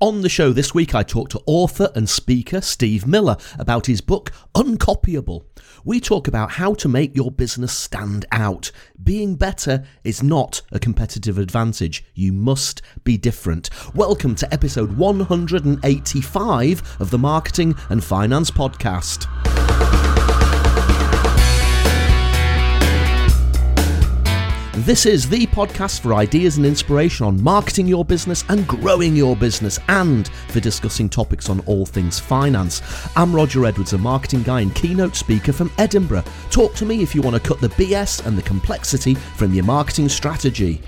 On the show this week, I talked to author and speaker Steve Miller about his book Uncopyable. We talk about how to make your business stand out. Being better is not a competitive advantage. You must be different. Welcome to episode 185 of the Marketing and Finance Podcast. This is the podcast for ideas and inspiration on marketing your business and growing your business, and for discussing topics on all things finance. I'm Roger Edwards, a marketing guy and keynote speaker from Edinburgh. Talk to me if you want to cut the BS and the complexity from your marketing strategy.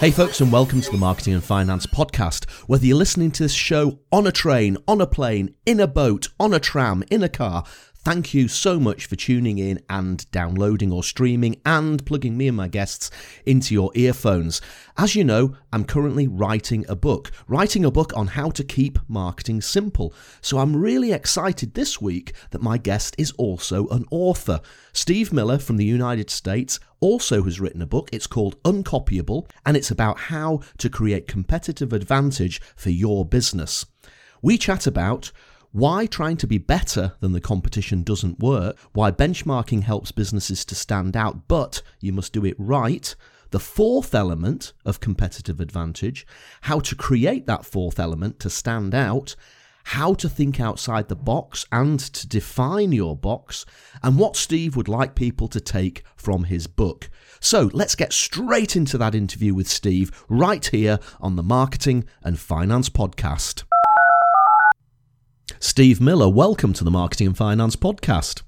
Hey, folks, and welcome to the Marketing and Finance Podcast. Whether you're listening to this show on a train, on a plane, in a boat, on a tram, in a car, Thank you so much for tuning in and downloading or streaming and plugging me and my guests into your earphones. As you know, I'm currently writing a book, writing a book on how to keep marketing simple. So I'm really excited this week that my guest is also an author. Steve Miller from the United States also has written a book. It's called Uncopyable, and it's about how to create competitive advantage for your business. We chat about why trying to be better than the competition doesn't work, why benchmarking helps businesses to stand out, but you must do it right. The fourth element of competitive advantage, how to create that fourth element to stand out, how to think outside the box and to define your box, and what Steve would like people to take from his book. So let's get straight into that interview with Steve right here on the Marketing and Finance Podcast. Steve Miller, welcome to the Marketing and Finance Podcast.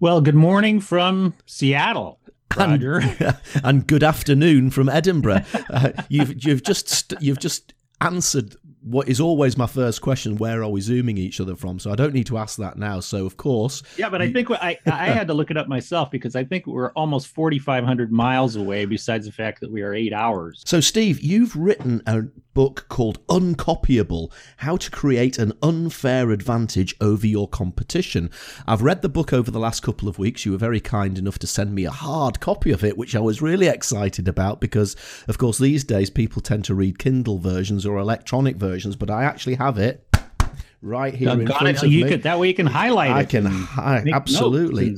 Well, good morning from Seattle. Roger. And, and good afternoon from Edinburgh. Uh, you've you've just you've just answered what is always my first question where are we zooming each other from? So i don't need to ask that now. So of course yeah but i think i i had to look it up myself because i think we're almost 4500 miles away besides the fact that we are eight hours. So steve you've written a book called uncopyable how to create an unfair advantage over your competition. I've read the book over the last couple of weeks. You were very kind enough to send me a hard copy of it which i was really excited about because of course these days people tend to read kindle versions or electronic versions versions, but I actually have it right here in front it, of you me. Could, that way you can highlight I it. can hi- absolutely.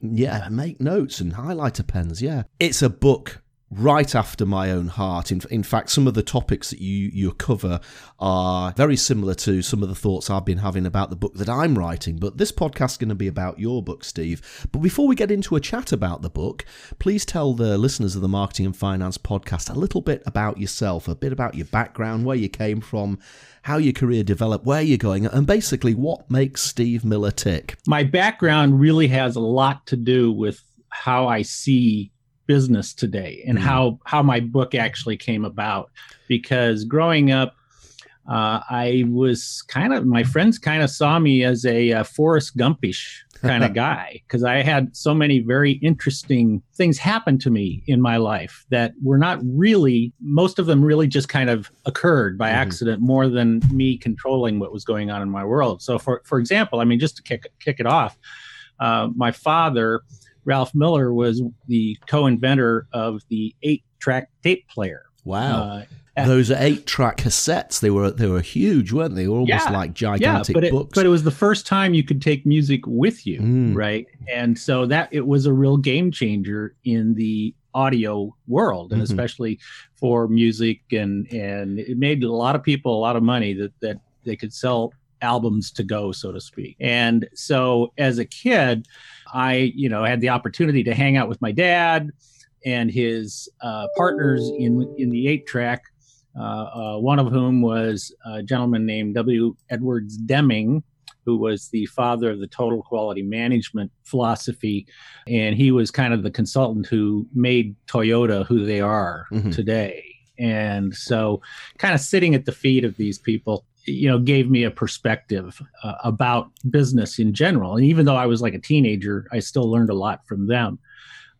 Yeah, make notes and highlighter pens. Yeah, it's a book right after my own heart. In, in fact, some of the topics that you, you cover are very similar to some of the thoughts I've been having about the book that I'm writing. But this podcast is going to be about your book, Steve. But before we get into a chat about the book, please tell the listeners of the Marketing and Finance podcast a little bit about yourself, a bit about your background, where you came from, how your career developed, where you're going, and basically what makes Steve Miller tick. My background really has a lot to do with how I see business today and mm how how my book actually came about. Because growing up uh, I was kind of my friends kind of saw me as a, a Forrest Gumpish kind of guy because I had so many very interesting things happen to me in my life that were not really most of them really just kind of occurred by mm accident more than me controlling what was going on in my world. So for for example, I mean just to kick kick it off, uh, my father Ralph Miller was the co-inventor of the eight-track tape player. Wow. Uh, Those are eight-track cassettes. They were they were huge, weren't they? they were almost yeah, like gigantic yeah, but books. It, but it was the first time you could take music with you, mm. right? And so that it was a real game changer in the audio world, and mm-hmm. especially for music, and and it made a lot of people a lot of money that that they could sell albums to go, so to speak. And so as a kid, I, you know, had the opportunity to hang out with my dad and his uh, partners in in the eight track. Uh, uh, one of whom was a gentleman named W. Edwards Deming, who was the father of the total quality management philosophy. And he was kind of the consultant who made Toyota who they are mm-hmm. today. And so, kind of sitting at the feet of these people, you know gave me a perspective uh, about business in general. And even though i was like a teenager i still learned a lot from them.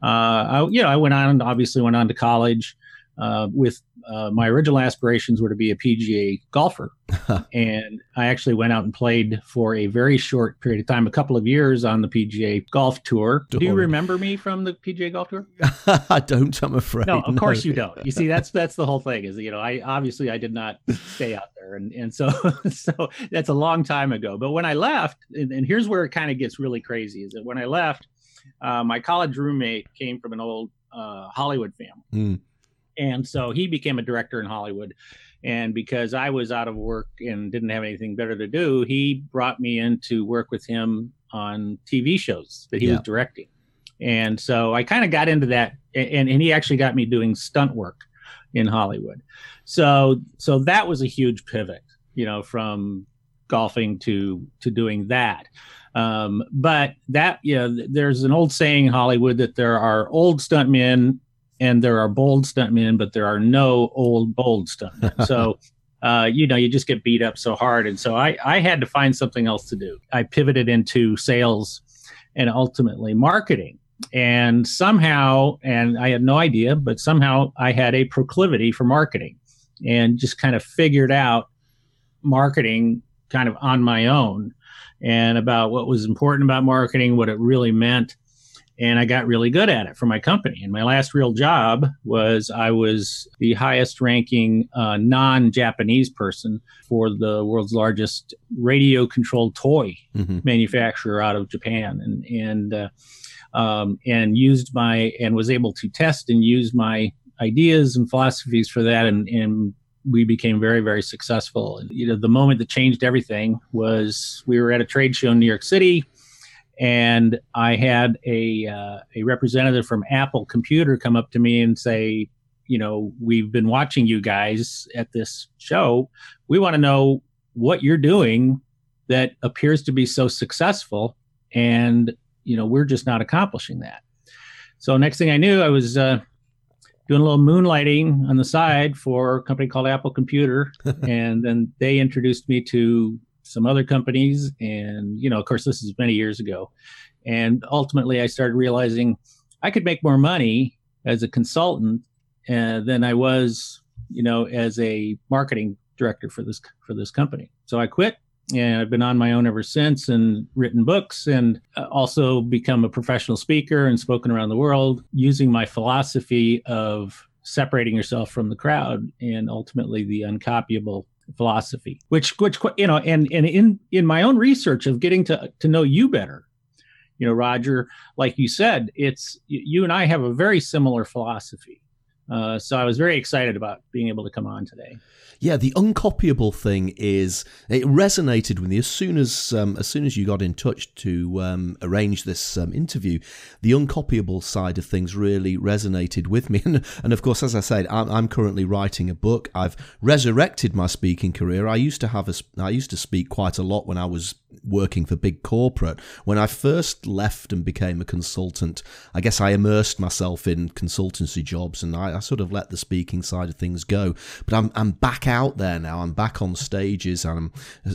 Uh, I, you know i went on obviously went on to college uh, with uh, my original aspirations were to be a PGA golfer, and I actually went out and played for a very short period of time, a couple of years on the PGA Golf Tour. Do you remember me from the PGA Golf Tour? I don't. I'm afraid. No, of no. course you don't. You see, that's that's the whole thing. Is you know, I obviously I did not stay out there, and and so so that's a long time ago. But when I left, and, and here's where it kind of gets really crazy, is that when I left, uh, my college roommate came from an old uh, Hollywood family. Mm and so he became a director in Hollywood. And because I was out of work and didn't have anything better to do, he brought me in to work with him on TV shows that he yeah. was directing. And so I kind of got into that, and, and he actually got me doing stunt work in Hollywood. So so that was a huge pivot, you know, from golfing to to doing that. Um, but that you know, there's an old saying in Hollywood that there are old stuntmen and there are bold stuntmen, but there are no old bold stuntmen. So, uh, you know, you just get beat up so hard, and so I I had to find something else to do. I pivoted into sales and ultimately marketing. And somehow, and I had no idea, but somehow I had a proclivity for marketing and just kind of figured out marketing kind of on my own and about what was important about marketing, what it really meant and I got really good at it for my company. And my last real job was I was the highest ranking uh, non Japanese person for the world's largest radio controlled toy mm-hmm. manufacturer out of Japan. And, and, uh, um, and used my, and was able to test and use my ideas and philosophies for that. And, and we became very, very successful. And, you know, the moment that changed everything was we were at a trade show in New York City and I had a uh, a representative from Apple Computer come up to me and say, you know, we've been watching you guys at this show. We want to know what you're doing that appears to be so successful, and you know, we're just not accomplishing that. So next thing I knew, I was uh, doing a little moonlighting on the side for a company called Apple Computer, and then they introduced me to some other companies. And, you know, of course, this is many years ago. And ultimately, I started realizing I could make more money as a consultant uh, than I was, you know, as a marketing director for this for this company. So I quit, and I've been on my own ever since, and written books, and uh, also become a professional speaker and spoken around the world using my philosophy of separating yourself from the crowd and ultimately the uncopyable philosophy, which which you know, and and in in my own research of getting to to know you better, you know, Roger, like you said, it's you and I have a very similar philosophy. Uh, so I was very excited about being able to come on today. Yeah, the uncopyable thing is it resonated with me as soon as um, as soon as you got in touch to um, arrange this um, interview. The uncopyable side of things really resonated with me, and, and of course, as I said, I'm, I'm, currently writing a book. I've resurrected my speaking career. I used to have a I used to speak quite a lot when I was working for big corporate. When I first left and became a consultant, I guess I immersed myself in consultancy jobs, and I, I sort of let the speaking side of things go. But I'm I'm back out there now. I'm back on stages, and I'm,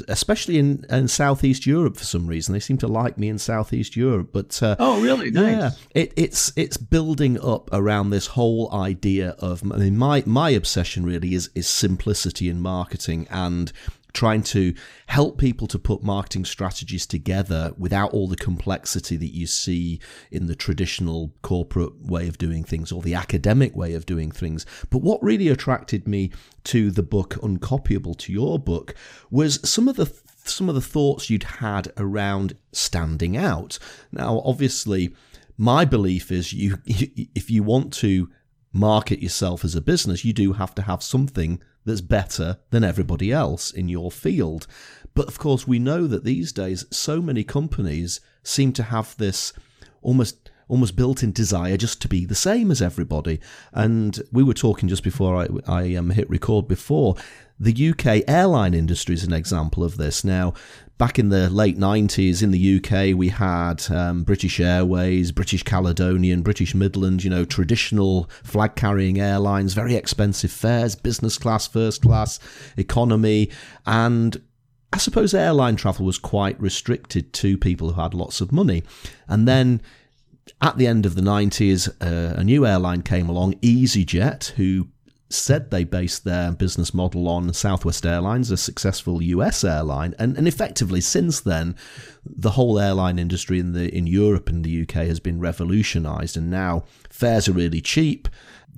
especially in, in Southeast Europe for some reason. They seem to like me in Southeast Europe. But uh, oh, really? Nice. Yeah, it, it's it's building up around this whole idea of. I mean, my my obsession really is is simplicity in marketing and trying to help people to put marketing strategies together without all the complexity that you see in the traditional corporate way of doing things or the academic way of doing things. But what really attracted me to the book Uncopyable, to your book, was some of the some of the thoughts you'd had around standing out. Now, obviously, my belief is you if you want to market yourself as a business, you do have to have something that's better than everybody else in your field. But of course, we know that these days so many companies seem to have this almost almost built-in desire just to be the same as everybody. And we were talking just before I, I um, hit record before. The UK airline industry is an example of this. Now, back in the late 90s in the UK, we had um, British Airways, British Caledonian, British Midland, you know, traditional flag carrying airlines, very expensive fares, business class, first class, economy. And I suppose airline travel was quite restricted to people who had lots of money. And then at the end of the 90s, uh, a new airline came along, EasyJet, who said they based their business model on Southwest Airlines, a successful US airline, and, and effectively since then, the whole airline industry in the in Europe and the UK has been revolutionised, and now fares are really cheap.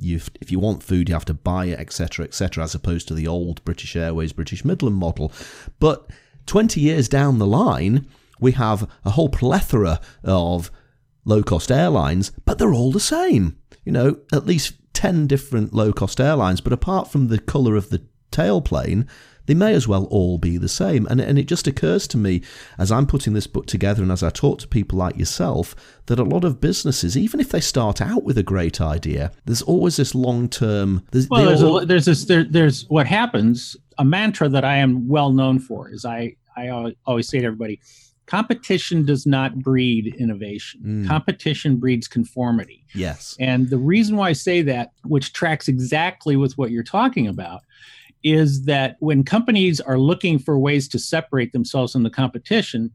You've, if you want food, you have to buy it, etc., etc., as opposed to the old British Airways, British Midland model. But 20 years down the line, we have a whole plethora of low cost airlines, but they're all the same. You know, at least 10 different low cost airlines, but apart from the colour of the tailplane, they may as well all be the same. And, and it just occurs to me as I'm putting this book together and as I talk to people like yourself that a lot of businesses, even if they start out with a great idea, there's always this long term. Well, there's, all, a, there's this, there, there's what happens. A mantra that I am well known for is I, I always say to everybody, competition does not breed innovation. Mm. Competition breeds conformity. Yes. And the reason why I say that, which tracks exactly with what you're talking about, is that when companies are looking for ways to separate themselves from the competition,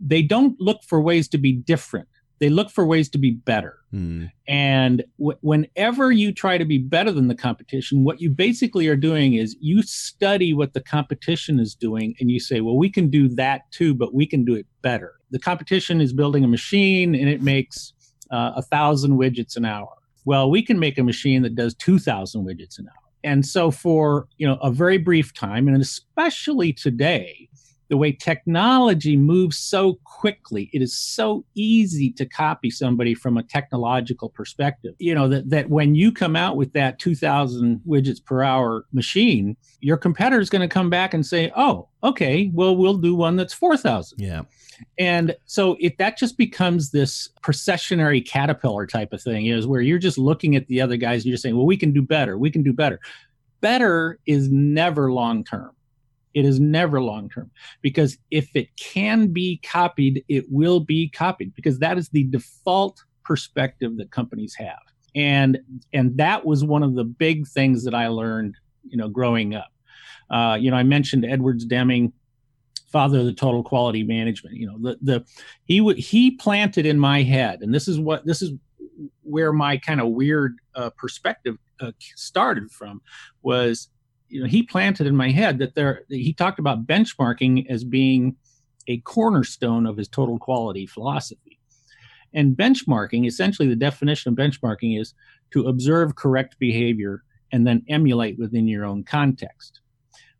they don't look for ways to be different they look for ways to be better. Mm. And w- whenever you try to be better than the competition, what you basically are doing is you study what the competition is doing and you say, well, we can do that too, but we can do it better. The competition is building a machine and it makes uh, a thousand widgets an hour. Well, we can make a machine that does 2,000 widgets an hour. And so for, you know, a very brief time, and especially today, the way technology moves so quickly it is so easy to copy somebody from a technological perspective. You know that, that when you come out with that 2000 widgets per hour machine your competitor is going to come back and say oh okay well we'll do one that's 4000 yeah. And so it that just becomes this processionary caterpillar type of thing is where you're just looking at the other guys and you're saying well we can do better. We can do better. Better is never long term it is never long term because if it can be copied, it will be copied because that is the default perspective that companies have. And and that was one of the big things that I learned, you know, growing up. Uh, you know, I mentioned Edwards Deming, father of the total quality management. You know, the the he would he planted in my head, and this is what this is where my kind of weird uh, perspective uh, started from was you know, he planted in my head that there, he talked about benchmarking as being a cornerstone of his total quality philosophy. And benchmarking, essentially, the definition of benchmarking is to observe correct behavior and then emulate within your own context.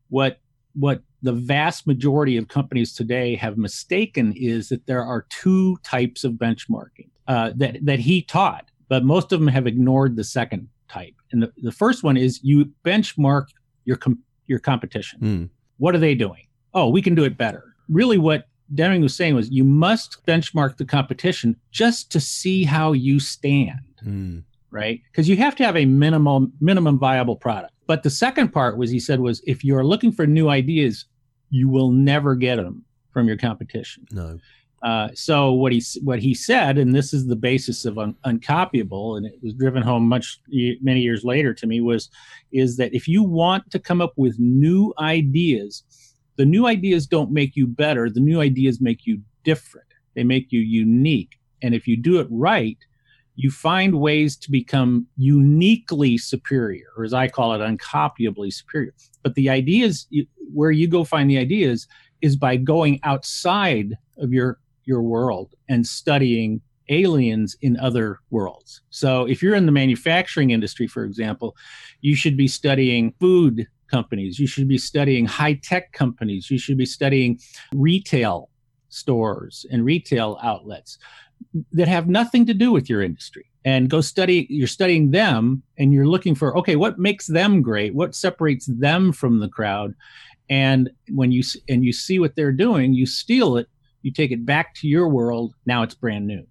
What what the vast majority of companies today have mistaken is that there are two types of benchmarking uh, that that he taught, but most of them have ignored the second type. And the, the first one is you benchmark your com- your competition. Mm. What are they doing? Oh, we can do it better. Really, what Deming was saying was you must benchmark the competition just to see how you stand, mm. right? Because you have to have a minimum minimum viable product. But the second part was he said was if you're looking for new ideas, you will never get them from your competition. No. Uh, so what he what he said, and this is the basis of un, uncopyable, and it was driven home much many years later to me was, is that if you want to come up with new ideas, the new ideas don't make you better. The new ideas make you different. They make you unique, and if you do it right, you find ways to become uniquely superior, or as I call it, uncopyably superior. But the ideas, where you go find the ideas, is by going outside of your your world and studying aliens in other worlds. So if you're in the manufacturing industry, for example, you should be studying food companies, you should be studying high tech companies, you should be studying retail stores and retail outlets that have nothing to do with your industry. And go study you're studying them and you're looking for okay what makes them great? What separates them from the crowd? And when you and you see what they're doing you steal it you take it back to your world. Now it's brand new.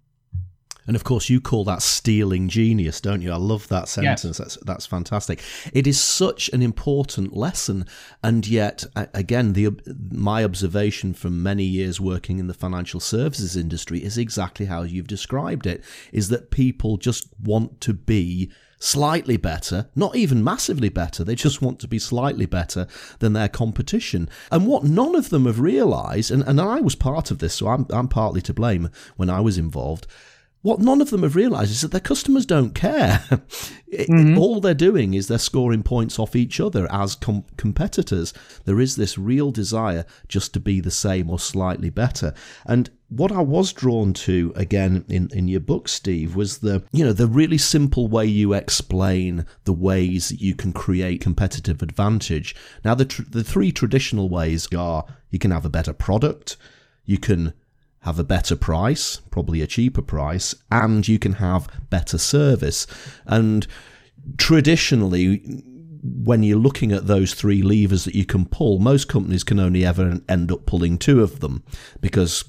And of course, you call that stealing genius, don't you? I love that sentence. Yes. That's that's fantastic. It is such an important lesson, and yet, again, the my observation from many years working in the financial services industry is exactly how you've described it: is that people just want to be slightly better, not even massively better. They just want to be slightly better than their competition. And what none of them have realised, and, and I was part of this, so I'm, I'm partly to blame when I was involved, what none of them have realized is that their customers don't care. mm-hmm. All they're doing is they're scoring points off each other as com- competitors. There is this real desire just to be the same or slightly better. And what I was drawn to again in, in your book, Steve, was the you know the really simple way you explain the ways that you can create competitive advantage. Now the tr- the three traditional ways are you can have a better product, you can have a better price, probably a cheaper price, and you can have better service. And traditionally, when you're looking at those three levers that you can pull, most companies can only ever end up pulling two of them because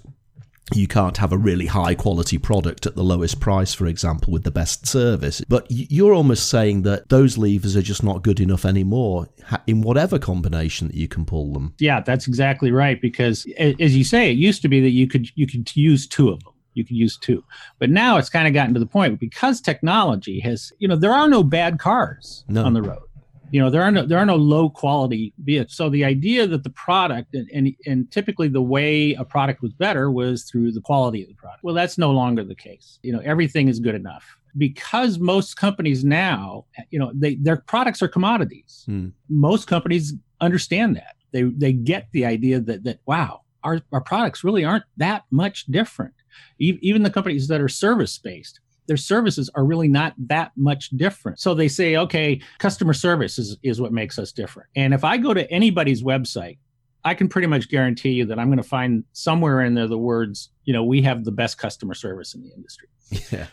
you can't have a really high quality product at the lowest price, for example, with the best service. But you're almost saying that those levers are just not good enough anymore in whatever combination that you can pull them. Yeah, that's exactly right. Because as you say, it used to be that you could you could use two of them. You could use two, but now it's kind of gotten to the point because technology has, you know, there are no bad cars no. on the road you know there are no there are no low quality vehicles so the idea that the product and, and and typically the way a product was better was through the quality of the product. Well that's no longer the case. You know everything is good enough. Because most companies now you know they their products are commodities. Hmm. most companies understand that. They they get the idea that that wow our, our products really aren't that much different. Even the companies that are service based their services are really not that much different. So they say, okay, customer service is, is what makes us different. And if I go to anybody's website, I can pretty much guarantee you that I'm going to find somewhere in there the words, you know, we have the best customer service in the industry. Yeah.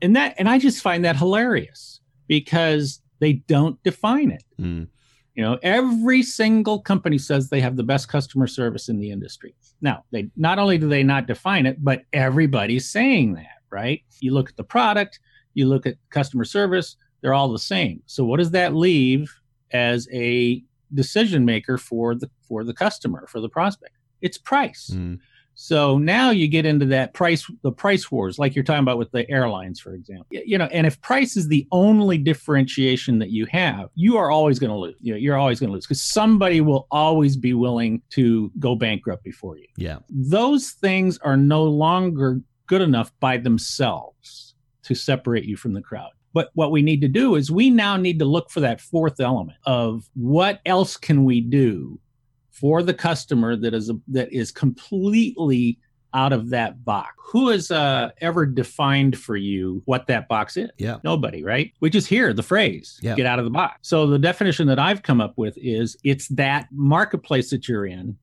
And that and I just find that hilarious because they don't define it. Mm. You know, every single company says they have the best customer service in the industry. Now, they not only do they not define it, but everybody's saying that right? You look at the product, you look at customer service, they're all the same. So what does that leave as a decision maker for the for the customer, for the prospect? It's price. Mm. So now you get into that price, the price wars, like you're talking about with the airlines, for example. You know, and if price is the only differentiation that you have, you are always going to lose. You know, you're always going to lose because somebody will always be willing to go bankrupt before you. Yeah. Those things are no longer good enough by themselves to separate you from the crowd. But what we need to do is we now need to look for that fourth element of what else can we do for the customer that is a, that is completely out of that box. Who has uh, ever defined for you what that box is? Yeah. Nobody, right? We just hear the phrase, yeah. get out of the box. So the definition that I've come up with is it's that marketplace that you're in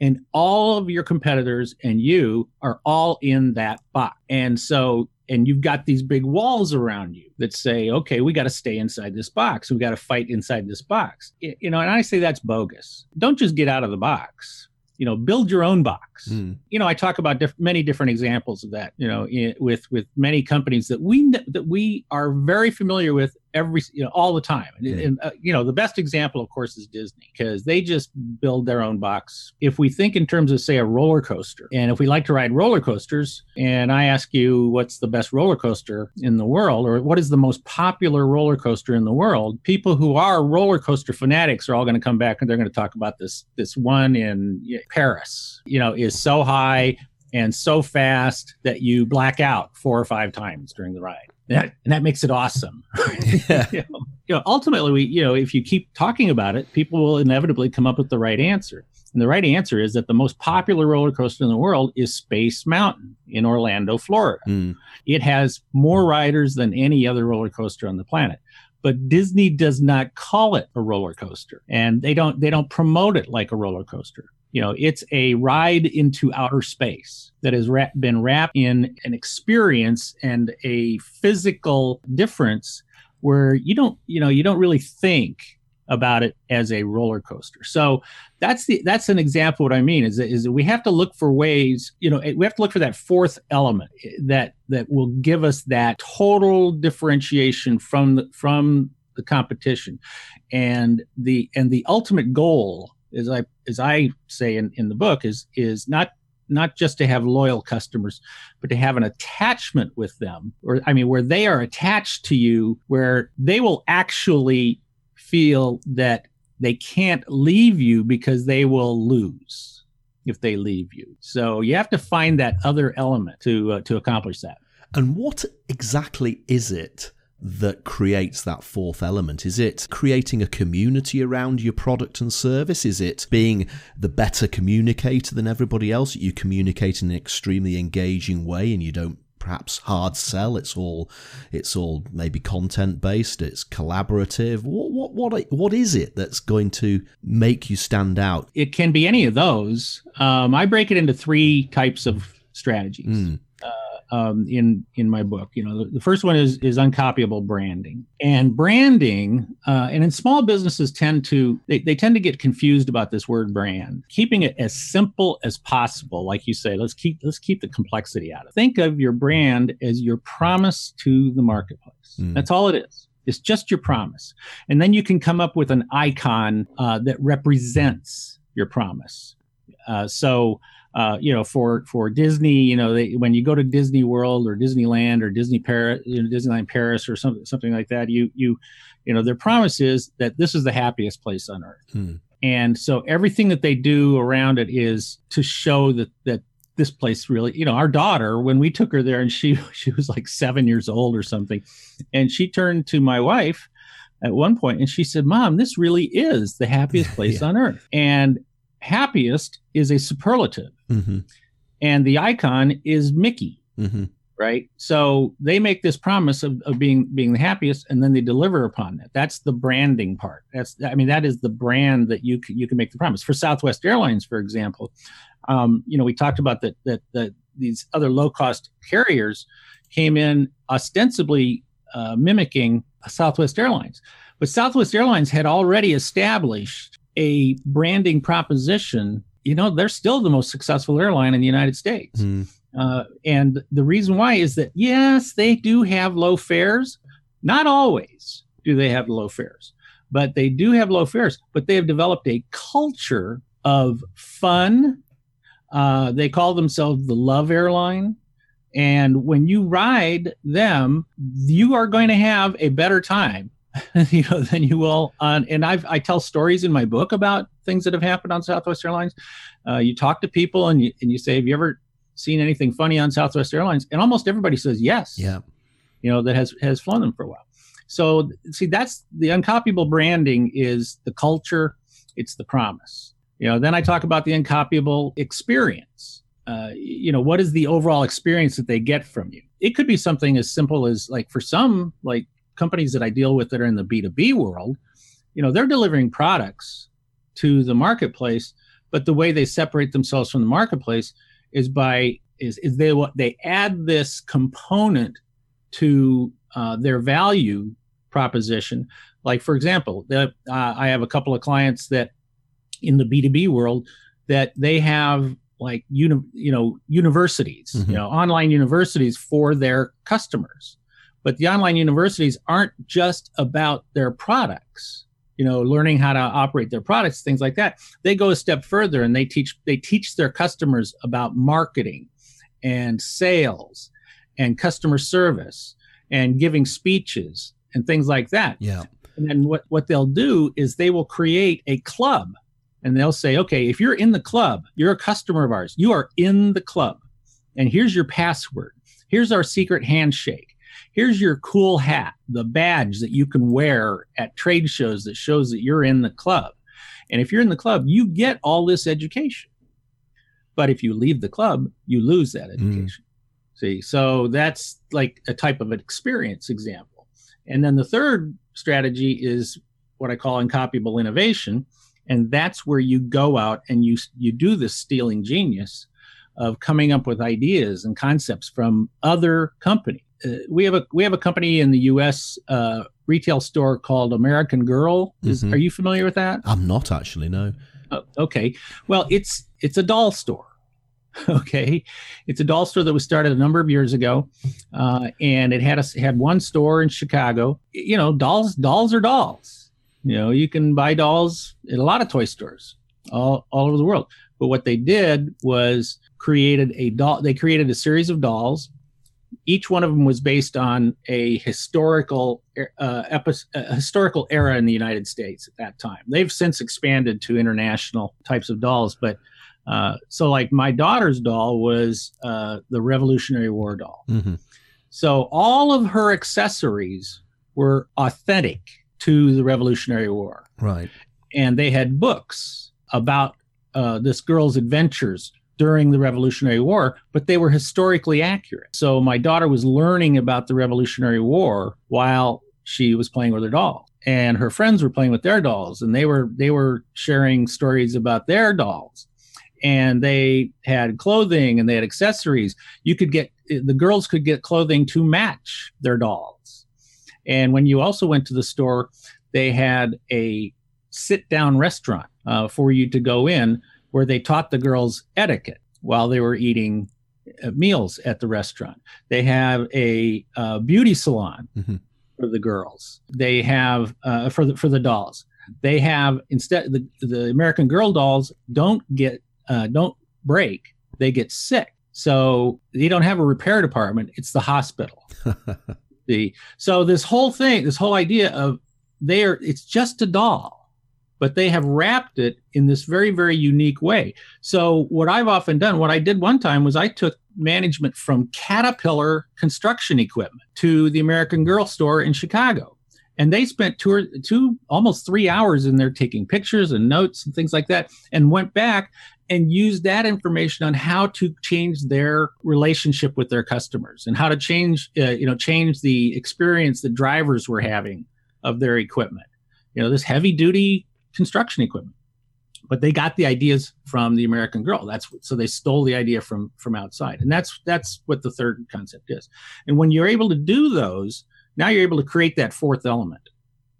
and all of your competitors and you are all in that box. And so, and you've got these big walls around you that say, okay, we got to stay inside this box. We got to fight inside this box. You know, and I say that's bogus. Don't just get out of the box you know build your own box mm. you know i talk about diff- many different examples of that you know in, with with many companies that we that we are very familiar with every you know all the time. And, and uh, you know the best example of course is disney because they just build their own box. If we think in terms of say a roller coaster and if we like to ride roller coasters and i ask you what's the best roller coaster in the world or what is the most popular roller coaster in the world people who are roller coaster fanatics are all going to come back and they're going to talk about this this one in paris you know is so high and so fast that you black out four or five times during the ride that, and that makes it awesome. yeah. you, know, ultimately, we, you know, if you keep talking about it, people will inevitably come up with the right answer. And the right answer is that the most popular roller coaster in the world is Space Mountain in Orlando, Florida. Mm. It has more riders than any other roller coaster on the planet. But Disney does not call it a roller coaster, and they don't they don't promote it like a roller coaster. You know, it's a ride into outer space that has ra- been wrapped in an experience and a physical difference where you don't, you know, you don't really think about it as a roller coaster. So that's the that's an example. What I mean is that, is that we have to look for ways. You know, we have to look for that fourth element that that will give us that total differentiation from the from the competition, and the and the ultimate goal as I as I say in, in the book, is is not not just to have loyal customers, but to have an attachment with them, or I mean, where they are attached to you, where they will actually feel that they can't leave you because they will lose if they leave you. So you have to find that other element to uh, to accomplish that. And what exactly is it that creates that fourth element? Is it creating a community around your product and service? Is it being the better communicator than everybody else? You communicate in an extremely engaging way and you don't perhaps hard sell. It's all it's all maybe content based it's collaborative. What what what what is it that's going to make you stand out? It can be any of those. Um, i break it into three types of strategies. Mm um, in in my book. You know, the, the, first one is is uncopyable branding, and branding, uh, and in small businesses tend to they, they tend to get confused about this word brand. Keeping it as simple as possible, like you say, let's keep let's keep the complexity out of. it. Think of your brand as your promise to the marketplace. Mm. That's all it is. It's just your promise, and then you can come up with an icon uh, that represents your promise. Uh, so uh, you know, for for Disney, you know, they, when you go to Disney World or Disneyland or Disney Paris, you know, Disneyland Paris or something something like that, you you you know, their promise is that this is the happiest place on earth. Hmm. And so everything that they do around it is to show that that this place really, you know, our daughter when we took her there and she she was like 7 years old or something, and she turned to my wife at one point and she said, "Mom, this really is the happiest place yeah. on earth." And happiest is a superlative, mm-hmm. and the icon is Mickey. Mm-hmm. Right. So they make this promise of, of being being the happiest, and then they deliver upon that. That's the branding part. That's I mean that is the brand that you can, you can make the promise for Southwest Airlines, for example. Um, you know, we talked about that that that these other low cost carriers came in ostensibly uh, mimicking Southwest Airlines, but Southwest Airlines had already established a branding proposition, you know, they're still the most successful airline in the United States. Mm. Uh, and the reason why is that, yes, they do have low fares. Not always do they have low fares, but they do have low fares. But they have developed a culture of fun. Uh, they call themselves the Love Airline. And when you ride them, you are going to have a better time you know than you will on and I've, i tell stories in my book about things that have happened on southwest airlines. Uh, you talk to people and you, and you say have you ever seen anything funny on southwest airlines? And almost everybody says yes. Yeah. You know that has has flown them for a while. So see that's the uncopyable branding is the culture it's the promise. You know then i talk about the uncopyable experience. Uh, you know what is the overall experience that they get from you? It could be something as simple as like for some like companies that I deal with that are in the B2B world, you know, they're delivering products to the marketplace, but the way they separate themselves from the marketplace is by is, is they what they add this component to uh, their value proposition. Like for example, the, uh, I have a couple of clients that in the B2B world that they have like uni, you know universities, mm-hmm. you know online universities for their customers but the online universities aren't just about their products, you know, learning how to operate their products, things like that. They go a step further and they teach they teach their customers about marketing and sales and customer service and giving speeches and things like that. Yeah. And then what, what they'll do is they will create a club and they'll say, okay, if you're in the club, you're a customer of ours, you are in the club. And here's your password. Here's our secret handshake here's your cool hat, the badge that you can wear at trade shows that shows that you're in the club. And if you're in the club, you get all this education. But if you leave the club, you lose that mm. education. Mm. See, so that's like a type of an experience example. And then the third strategy is what I call uncopyable innovation. And that's where you go out and you you do this stealing genius of coming up with ideas and concepts from other companies uh, we have a we have a company in the U.S. Uh, retail store called American Girl. Is, mm-hmm. Are you familiar with that? I'm not actually. No. Oh, okay. Well, it's it's a doll store. Okay, it's a doll store that was started a number of years ago, uh, and it had a had one store in Chicago. You know, dolls dolls are dolls. You know, you can buy dolls at a lot of toy stores all all over the world. But what they did was created a doll. They created a series of dolls each one of them was based on a historical uh, epi- a historical era in the United States at that time. They've since expanded to international types of dolls, but uh, so like my daughter's doll was uh, the Revolutionary War doll. Mm-hmm. So all of her accessories were authentic to the Revolutionary War. Right. And they had books about uh, this girl's adventures during the Revolutionary War, but they were historically accurate. So my daughter was learning about the Revolutionary War while she was playing with her doll and her friends were playing with their dolls and they were they were sharing stories about their dolls. And they had clothing and they had accessories. You could get the girls could get clothing to match their dolls. And when you also went to the store they had a sit down restaurant uh, for you to go in where they taught the girls etiquette while they were eating uh, meals at the restaurant they have a uh, beauty salon mm-hmm for the girls. They have uh, for the for the dolls. They have instead the the American Girl dolls don't get uh, don't break. They get sick. So they don't have a repair department. It's the hospital. the so this whole thing, this whole idea of they are it's just a doll but they have wrapped it in this very very unique way so what i've often done what i did one time was i took management from Caterpillar construction equipment to the American Girl store in Chicago. And they spent two or two almost three hours in there taking pictures and notes and things like that, and went back and used that information on how to change their relationship with their customers and how to change, uh, you know, change the experience that drivers were having of their equipment. You know, this heavy duty construction equipment but they got the ideas from the American Girl. That's so they stole the idea from from outside, and that's that's what the third concept is. And when you're able to do those, now you're able to create that fourth element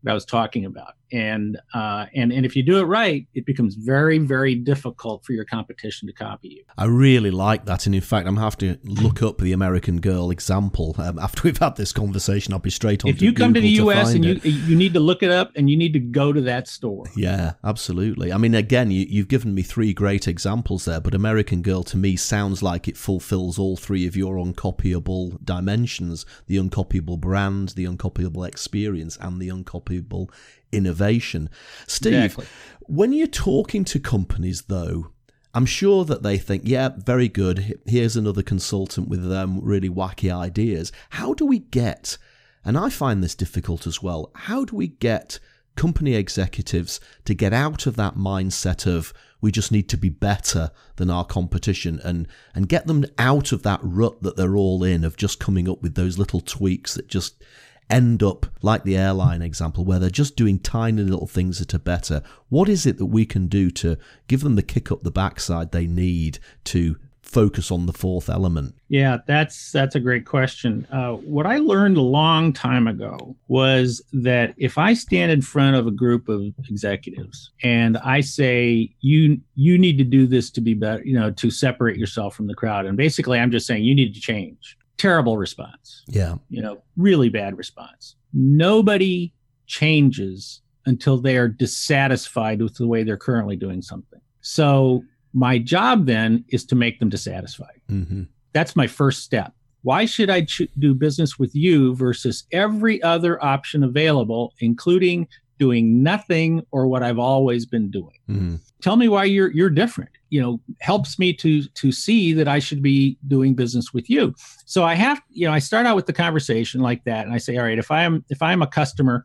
that I was talking about. And uh, and and if you do it right, it becomes very very difficult for your competition to copy you. I really like that, and in fact, I'm have to look up the American Girl example um, after we've had this conversation. I'll be straight on. If you come Google to the U.S. to and it. you you need to look it up, and you need to go to that store. Yeah, absolutely. I mean, again, you, you've given me three great examples there, but American Girl to me sounds like it fulfills all three of your uncopyable dimensions: the uncopyable brand, the uncopyable experience, and the uncopyable innovation. Steve, exactly. when you're talking to companies, though, I'm sure that they think, yeah, very good. Here's another consultant with um, really wacky ideas. How do we get, and I find this difficult as well, how do we get company executives to get out of that mindset of we just need to be better than our competition and and get them out of that rut that they're all in of just coming up with those little tweaks that just end up like the airline example where they're just doing tiny little things that are better. What is it that we can do to give them the kick up the backside they need to focus on the fourth element? Yeah that's that's a great question. Uh, what i learned a long time ago was that if i stand in front of a group of executives and i say you you need to do this to be better you know to separate yourself from the crowd and basically i'm just saying you need to change terrible response. Yeah. You know, really bad response. Nobody changes until they are dissatisfied with the way they're currently doing something. So my job then is to make them dissatisfied. Mm-hmm. That's my first step. Why should I ch- do business with you versus every other option available, including doing nothing or what I've always been doing? Mm-hmm. Tell me why you're you're different you know helps me to to see that i should be doing business with you so i have you know i start out with the conversation like that and i say all right if i'm if i'm a customer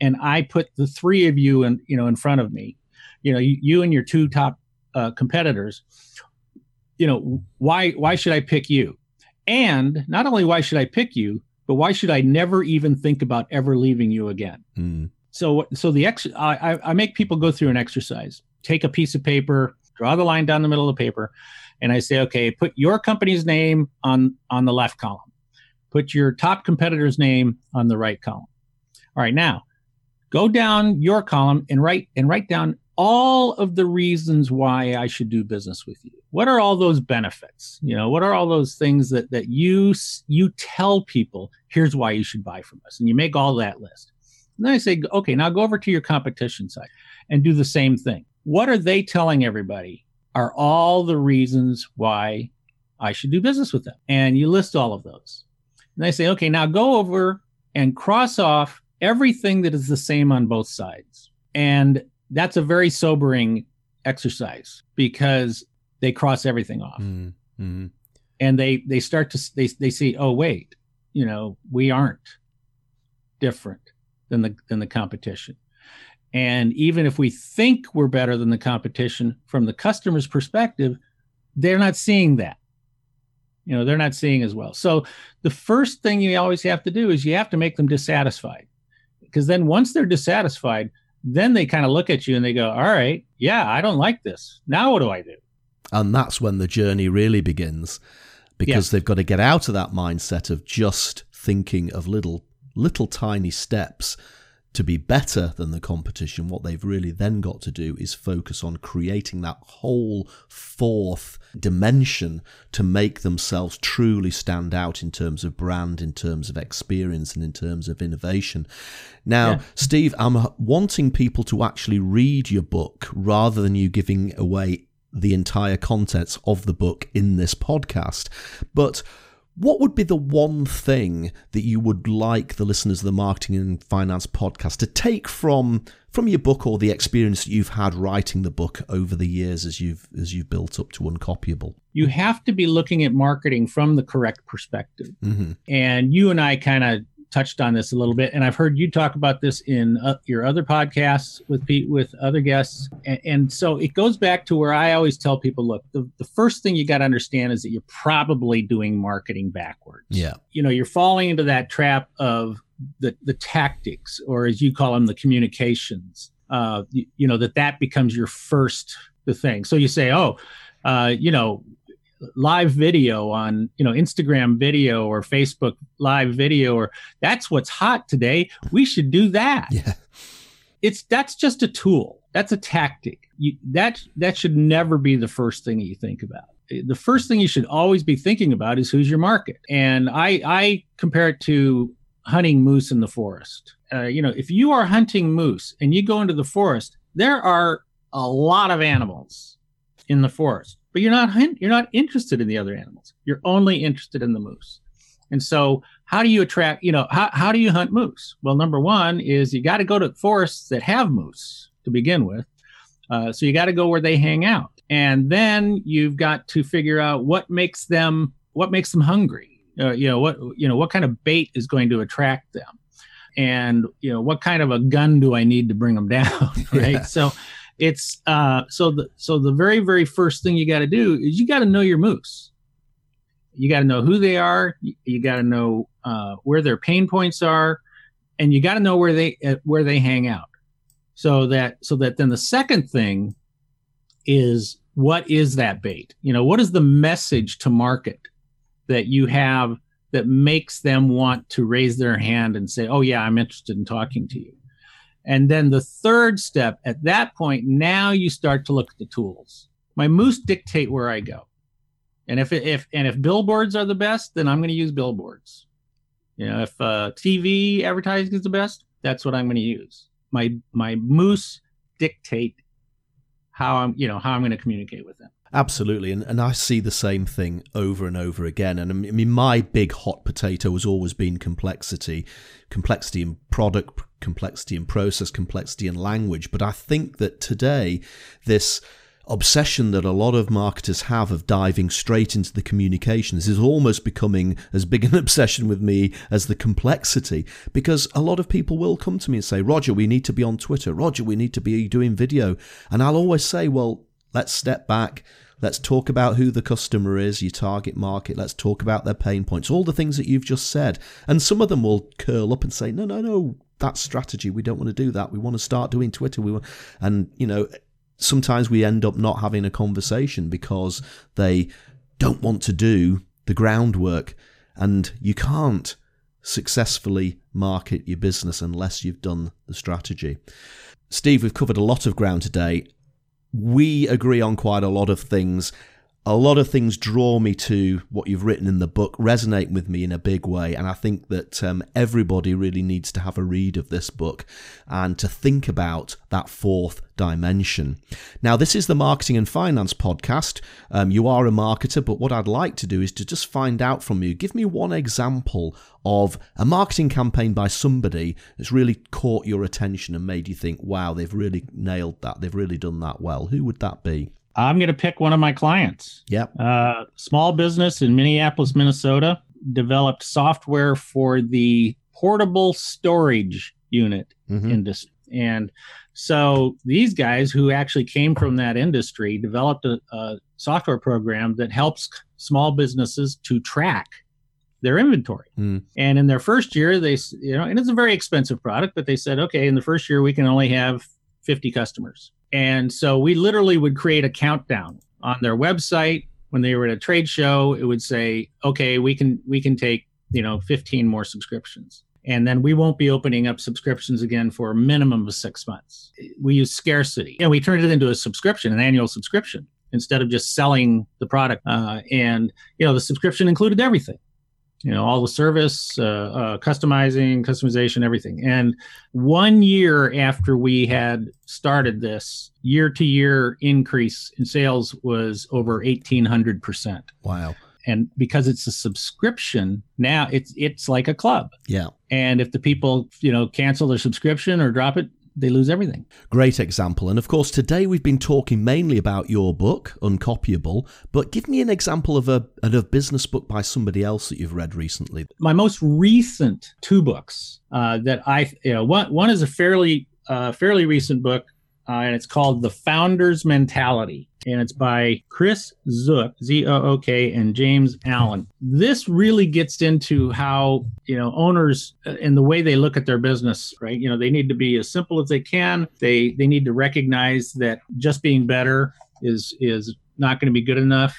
and i put the three of you in you know in front of me you know you, you and your two top uh, competitors you know why why should i pick you and not only why should i pick you but why should i never even think about ever leaving you again mm. So so the ex I, I make people go through an exercise take a piece of paper draw the line down the middle of the paper, and I say, okay, put your company's name on on the left column, put your top competitor's name on the right column. All right, now go down your column and write and write down all of the reasons why I should do business with you. What are all those benefits? You know, what are all those things that that you you tell people? Here's why you should buy from us, and you make all that list. And then I say, okay, now go over to your competition side and do the same thing what are they telling everybody are all the reasons why I should do business with them? And you list all of those. And I say, okay, now go over and cross off everything that is the same on both sides. And that's a very sobering exercise because they cross everything off. Mm-hmm. And they they start to they they see, oh wait, you know, we aren't different than the than the competition. And even if we think we're better than the competition from the customer's perspective, they're not seeing that. You know, they're not seeing as well. So the first thing you always have to do is you have to make them dissatisfied. Because then once they're dissatisfied, then they kind of look at you and they go, All right, yeah, I don't like this. Now what do I do? And that's when the journey really begins because yeah. they've got to get out of that mindset of just thinking of little little tiny steps to be better than the competition, what they've really then got to do is focus on creating that whole fourth dimension to make themselves truly stand out in terms of brand, in terms of experience, and in terms of innovation. Now, yeah. Steve, I'm wanting people to actually read your book rather than you giving away the entire contents of the book in this podcast. But what would be the one thing that you would like the listeners of the Marketing and Finance podcast to take from from your book or the experience that you've had writing the book over the years as you've as you've built up to uncopyable? You have to be looking at marketing from the correct perspective. Mm-hmm. And you and I kind of touched on this a little bit, and I've heard you talk about this in uh, your other podcasts with Pete, with other guests, and, and, so it goes back to where I always tell people: look, the, the first thing you got to understand is that you're probably doing marketing backwards. Yeah, you know, you're falling into that trap of the the tactics, or as you call them, the communications. Uh, you, you know that that becomes your first the thing. So you say, oh, uh, you know, live video on you know instagram video or facebook live video or that's what's hot today. We should do that. Yeah. It's that's just a tool. That's a tactic. You, that that should never be the first thing you think about. The first thing you should always be thinking about is who's your market. And i i compare it to hunting moose in the forest. Uh, you know if you are hunting moose and you go into the forest there are a lot of animals in the forest but you're not you're not interested in the other animals. You're only interested in the moose. And so, how do you attract? You know, how how do you hunt moose? Well, number one is you got to go to forests that have moose to begin with. Uh, so you got to go where they hang out, and then you've got to figure out what makes them what makes them hungry. Uh, you know what you know what kind of bait is going to attract them, and you know what kind of a gun do I need to bring them down, right? Yeah. So it's uh, so the so the very very first thing you got to do is you got to know your moose. You got to know who they are. You, you got to know uh, where their pain points are, and you got to know where they uh, where they hang out. So that so that then the second thing is what is that bait? You know, what is the message to market that you have that makes them want to raise their hand and say, "Oh yeah, I'm interested in talking to you." And then the third step, at that point, now you start to look at the tools. My moose dictate where I go. And if if and if billboards are the best, then I'm going to use billboards. You know, if uh, TV advertising is the best, that's what I'm going to use. My my moose dictate how I'm you know how I'm going to communicate with them. Absolutely, and, and I see the same thing over and over again. And I mean, my big hot potato has always been complexity, complexity in product, complexity in process, complexity in language. But I think that today, this obsession that a lot of marketers have of diving straight into the communications is almost becoming as big an obsession with me as the complexity because a lot of people will come to me and say roger we need to be on twitter roger we need to be doing video and i'll always say well let's step back Let's talk about who the customer is, your target market. Let's talk about their pain points, all the things that you've just said. And some of them will curl up and say, no, no, no, that's strategy. We don't want to do that. We want to start doing Twitter. We want, and you know, sometimes we end up not having a conversation because they don't want to do the groundwork. And you can't successfully market your business unless you've done the strategy. Steve, we've covered a lot of ground today we agree on quite a lot of things. A lot of things draw me to what you've written in the book, resonate with me in a big way. And I think that um, everybody really needs to have a read of this book and to think about that fourth dimension. Now, this is the Marketing and Finance podcast. Um, you are a marketer, but what I'd like to do is to just find out from you. Give me one example of a marketing campaign by somebody that's really caught your attention and made you think, wow, they've really nailed that. They've really done that well. Who would that be? I'm going to pick one of my clients. Yep. Uh, small business in Minneapolis, Minnesota. developed software for the portable storage unit mm-hmm. industry. And so these guys who actually came from that industry developed a, a software program that helps small businesses to track their inventory. Mm. And in their first year, they, you know, and it's a very expensive product, but they said, okay, in the first year, we can only have 50 customers. And so we literally would create a countdown on their website when they were at a trade show. It would say, okay, we can, we can take, you know, 15 more subscriptions. And then we won't be opening up subscriptions again for a minimum of six months. We use scarcity and we turned it into a subscription, an annual subscription instead of just selling the product. Uh, and, you know, the subscription included everything you know all the service uh, uh, customizing customization everything. And one year after we had started this year to year increase in sales was over 1800% wow. And because it's a subscription now it's it's like a club. Yeah. And if the people you know cancel their subscription or drop it they lose everything. Great example. And of course, today we've been talking mainly about your book, Uncopyable, but give me an example of a, of a business book by somebody else that you've read recently. My most recent two books uh, that I, you know, one, one is a fairly, uh, fairly recent book uh, and it's called The Founder's Mentality. And it's by Chris Zook, Z O O K, and James Allen. This really gets into how, you know, owners and uh, the way they look at their business, right? You know, they need to be as simple as they can. They they need to recognize that just being better is is not going to be good enough.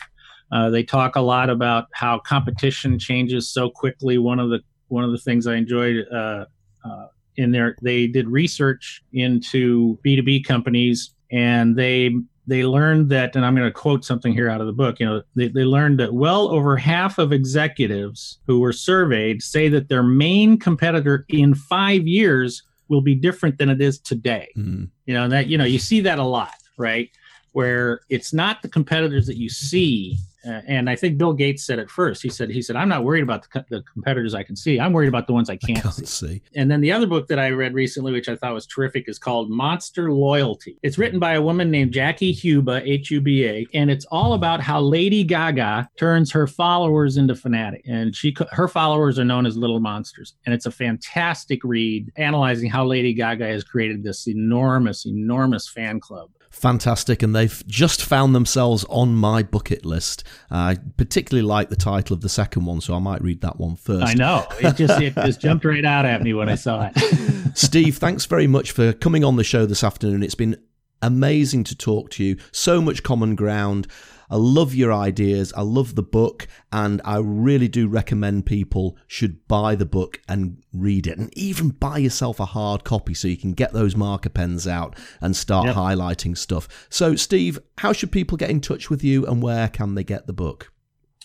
Uh, they talk a lot about how competition changes so quickly. One of the one of the things I enjoyed uh, uh, in there they did research into b2b companies and they they learned that and i'm going to quote something here out of the book you know they, they learned that well over half of executives who were surveyed say that their main competitor in five years will be different than it is today mm-hmm. you know that you know you see that a lot right where it's not the competitors that you see and I think Bill Gates said it first. He said, "He said I'm not worried about the, the competitors I can see. I'm worried about the ones I can't, I can't see. see." And then the other book that I read recently, which I thought was terrific, is called Monster Loyalty. It's written by a woman named Jackie Huba, H-U-B-A, and it's all about how Lady Gaga turns her followers into fanatics, and she her followers are known as little monsters. And it's a fantastic read, analyzing how Lady Gaga has created this enormous, enormous fan club fantastic, and they've just found themselves on my bucket list. Uh, I particularly like the title of the second one, so I might read that one first. I know it just it just jumped right out at me when I saw it. Steve, thanks very much for coming on the show this afternoon. It's been amazing to talk to you. So much common ground. I love your ideas. I love the book, and I really do recommend people should buy the book and read it, and even buy yourself a hard copy so you can get those marker pens out and start yep. highlighting stuff. So, Steve, how should people get in touch with you, and where can they get the book?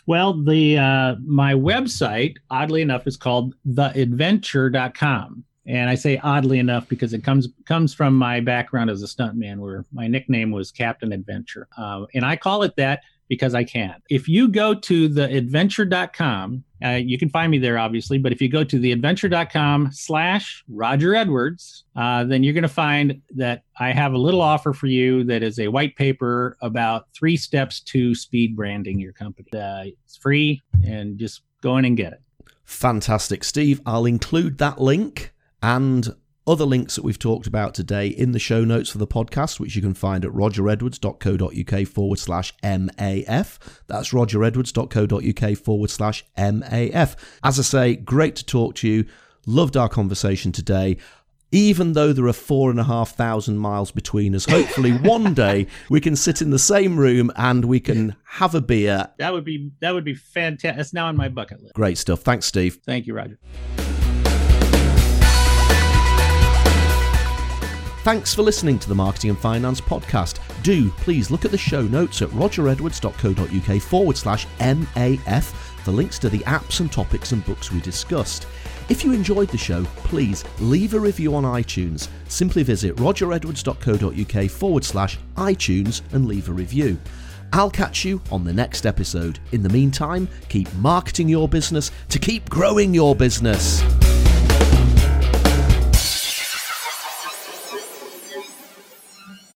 Well, the uh, my website, oddly enough, is called theadventure.com. And I say oddly enough because it comes comes from my background as a stuntman, where my nickname was Captain Adventure, uh, and I call it that because I can. If you go to theadventure.com, uh, you can find me there, obviously. But if you go to theadventure.com slash Roger Edwards, uh, then you're going to find that I have a little offer for you that is a white paper about three steps to speed branding your company. Uh, it's free, and just go in and get it. Fantastic, Steve. I'll include that link and other links that we've talked about today in the show notes for the podcast, which you can find at rogeredwards.co.uk forward slash MAF. That's rogeredwards.co.uk forward slash MAF. As I say, great to talk to you. Loved our conversation today. Even though there are four and a half thousand miles between us, hopefully one day we can sit in the same room and we can have a beer. That would be that would be fantastic. That's now on my bucket list. Great stuff. Thanks, Steve. Thank you, Roger. Thanks for listening to the Marketing and Finance podcast. Do please look at the show notes at rogeredwards.co.uk forward slash MAF for links to the apps and topics and books we discussed. If you enjoyed the show, please leave a review on iTunes. Simply visit rogeredwards.co.uk forward slash iTunes and leave a review. I'll catch you on the next episode. In the meantime, keep marketing your business to keep growing your business.